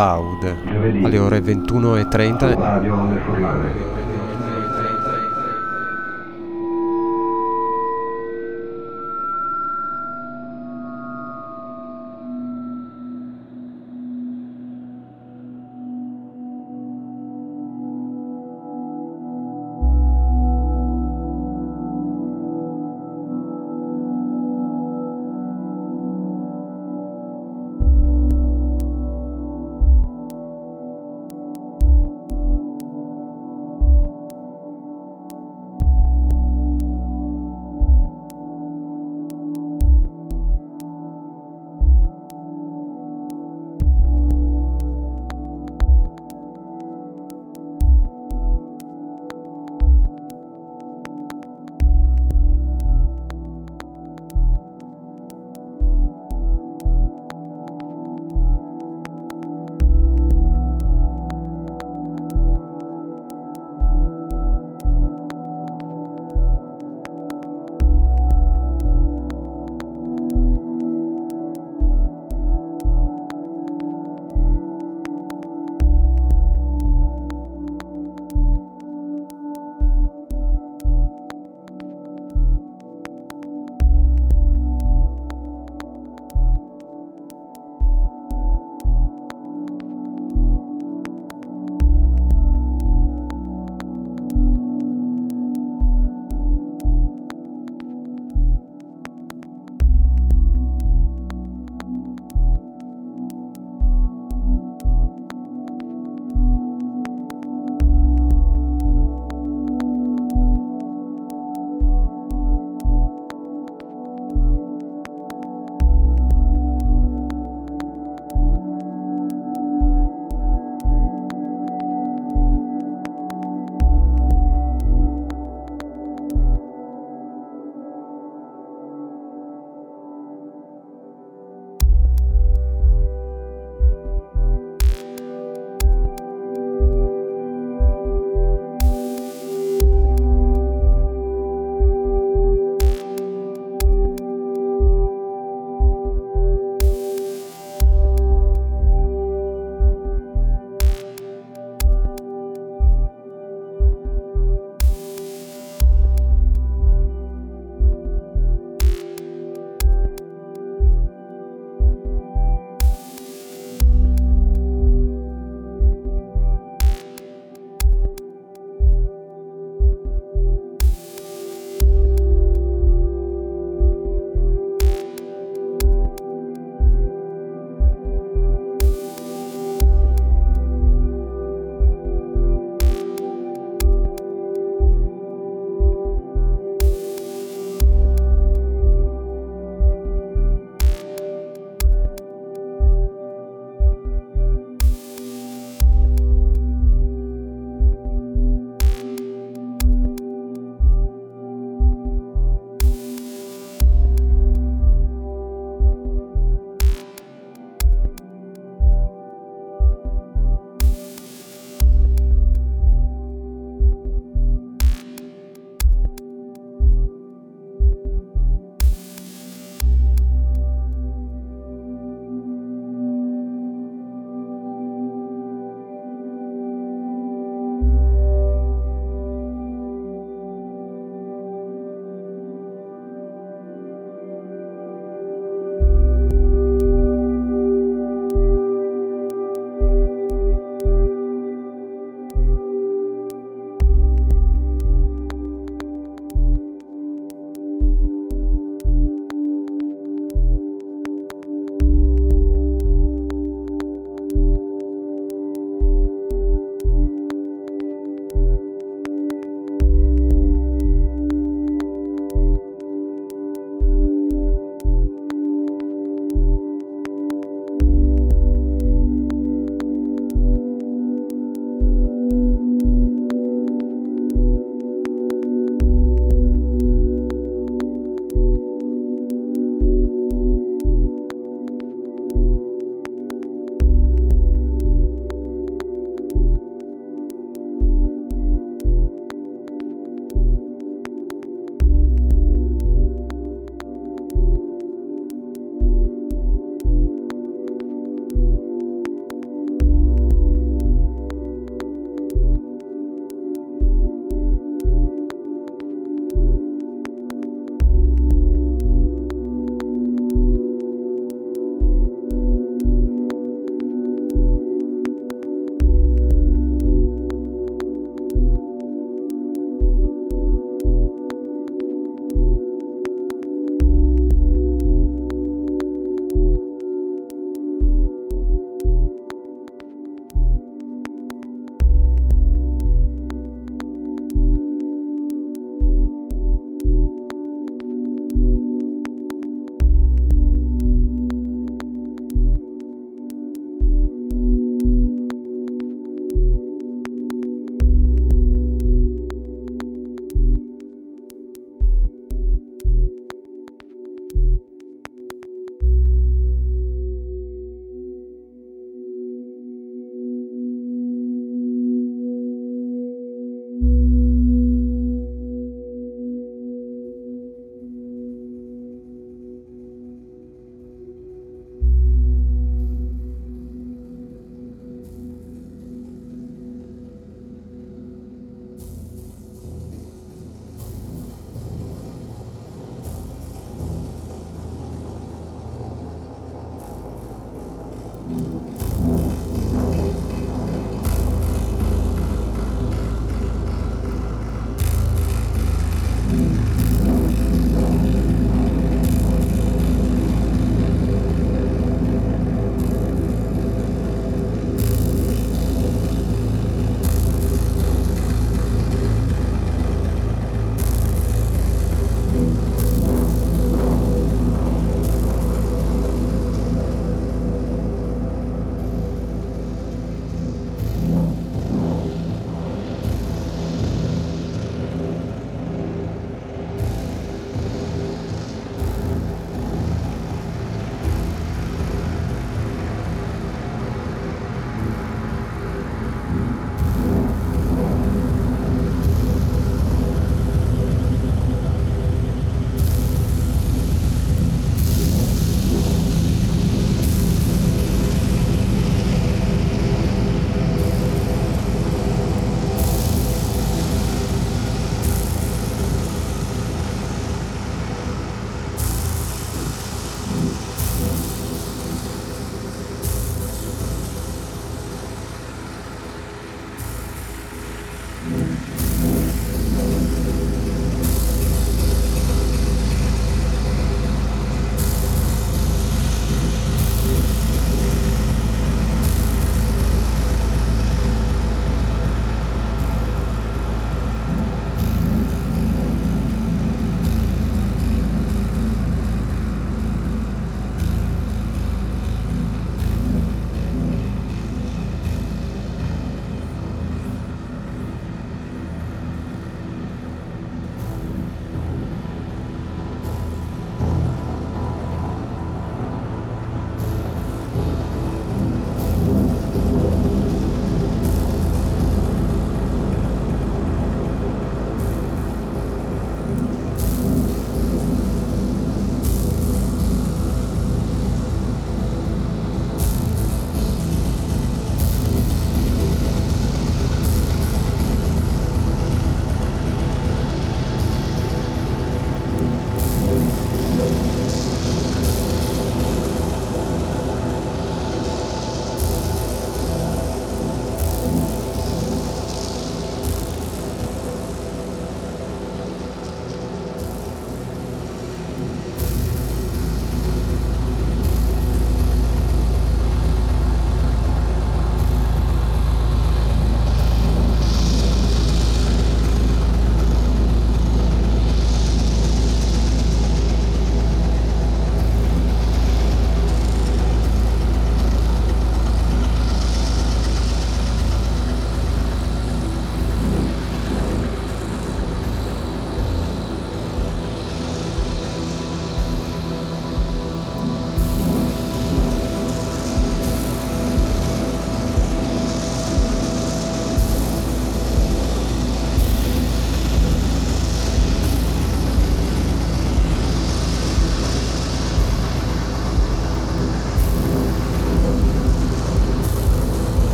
Loud alle ore 21.30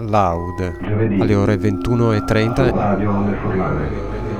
Loud alle ore 21.30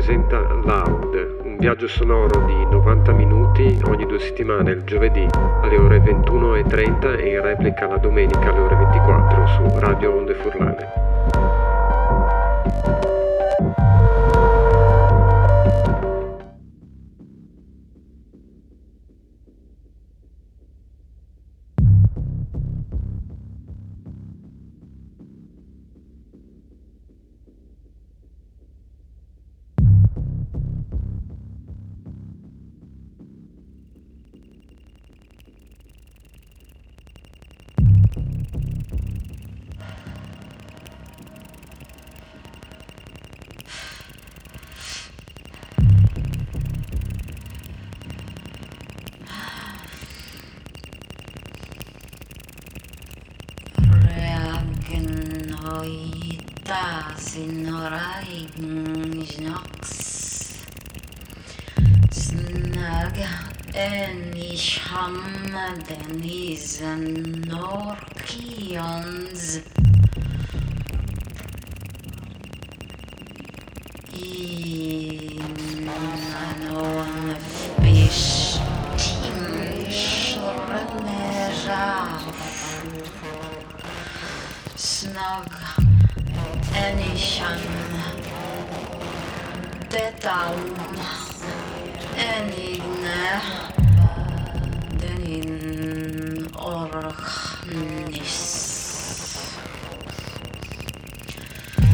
presenta Loud, un viaggio sonoro di 90 minuti ogni due settimane il giovedì alle ore 21.30 e in replica la domenica alle ore 24 su Radio Onde Furlane. Reagnoita signora ignox Snaga enish hammadenis norkions. Inanon fish tim shrenera Snug Enishan Detalm Enigne Denin Orchnis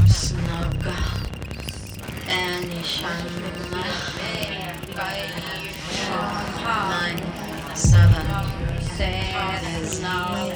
Snug Enishan Nine Seven. There's no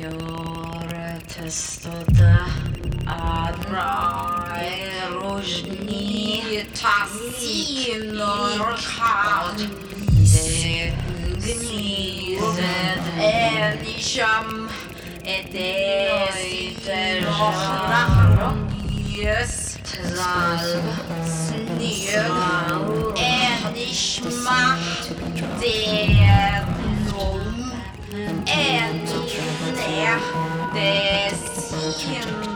Юра, тестота, одна, рожни, тасино, рхат, гнизет, энишам, этесит, рахраньес, зал, снег, энишма, дед, лол. Snir Enishma Denom Enine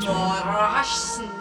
Desinor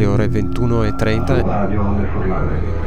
alle ore 21.30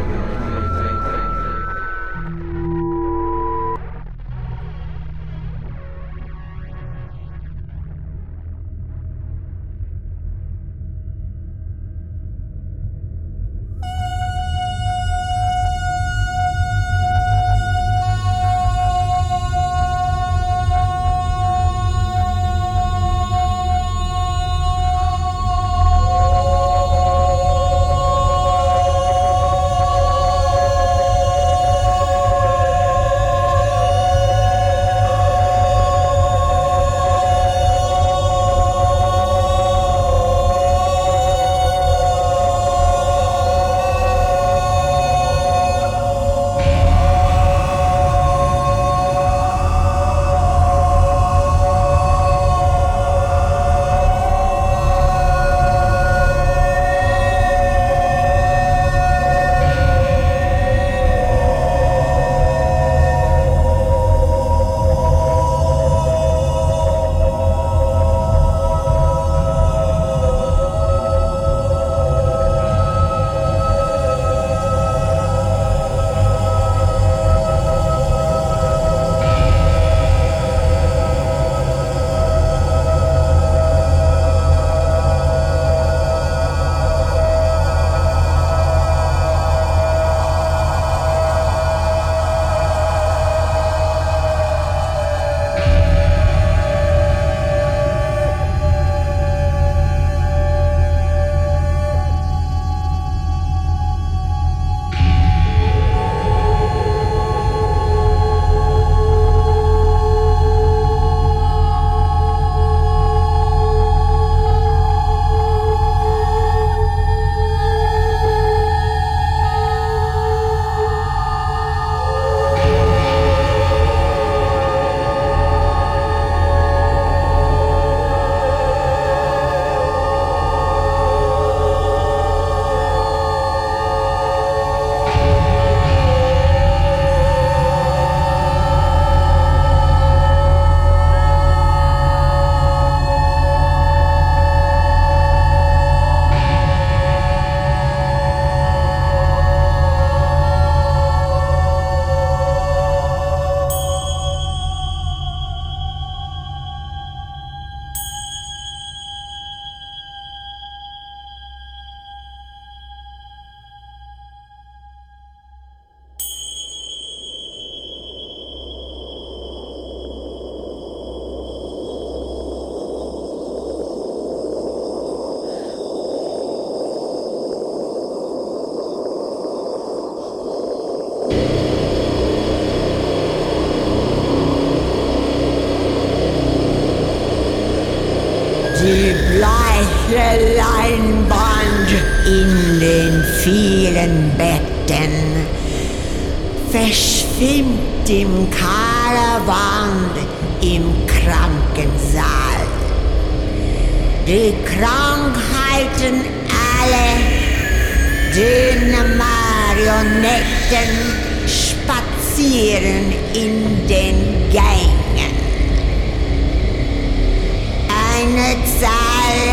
Eine Zahl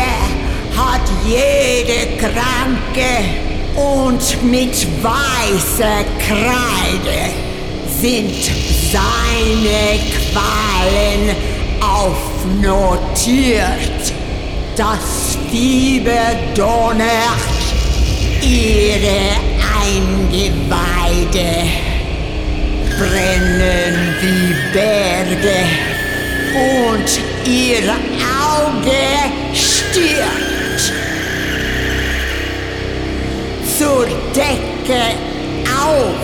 hat jede Kranke und mit weißer Kreide sind seine Qualen aufnotiert. Das Fieber donnert ihre Eingeweide, brennen wie Berge und ihr Auge stirbt. Zur Decke auf,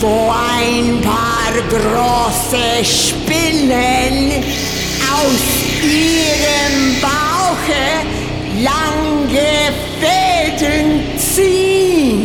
wo ein paar große Spinnen aus ihrem Bauche lange Fäden ziehen.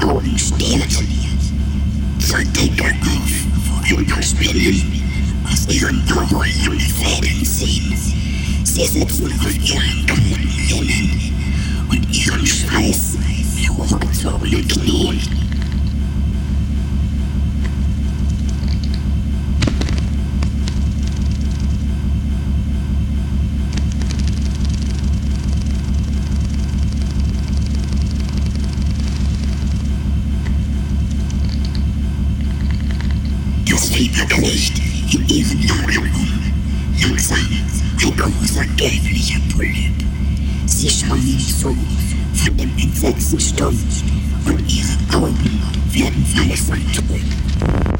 Ihre Augen stehlen. Verdecke auf, Juliusspinnen aus ihren braunen Fäden ziehen. Sie sitzen auf ihren kalten Linnen und ihren Schweiß hochgezogenen Knien. sleep at night in even your room. Langsam kann unser dämlicher Polyp Sie scheinen so von dem entsetzten Stoff und ihre Augen werden voller Phantomen.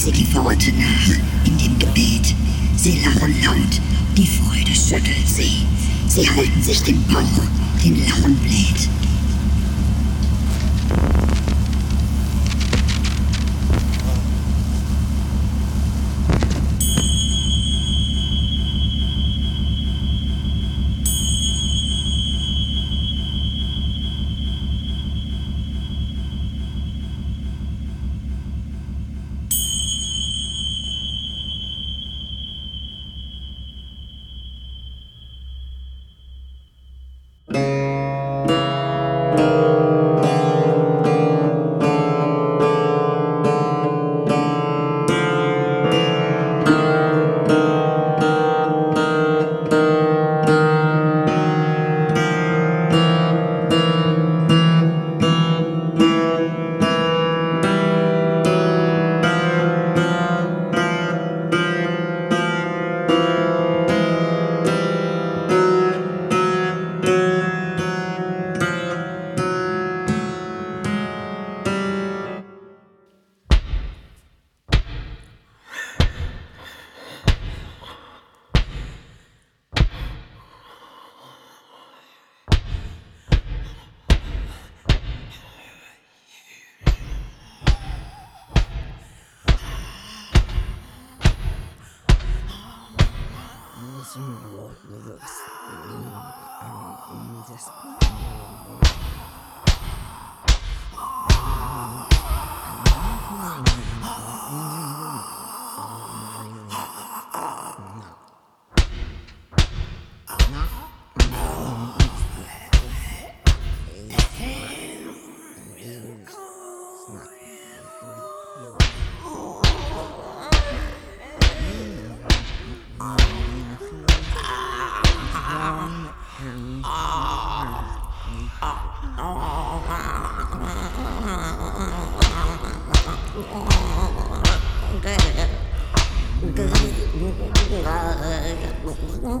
sie die Worte nach in dem Gebet. Sie lachen laut, die Freude schüttelt sie. Sie halten sich den Bauch, den Lachen bläht. C'est.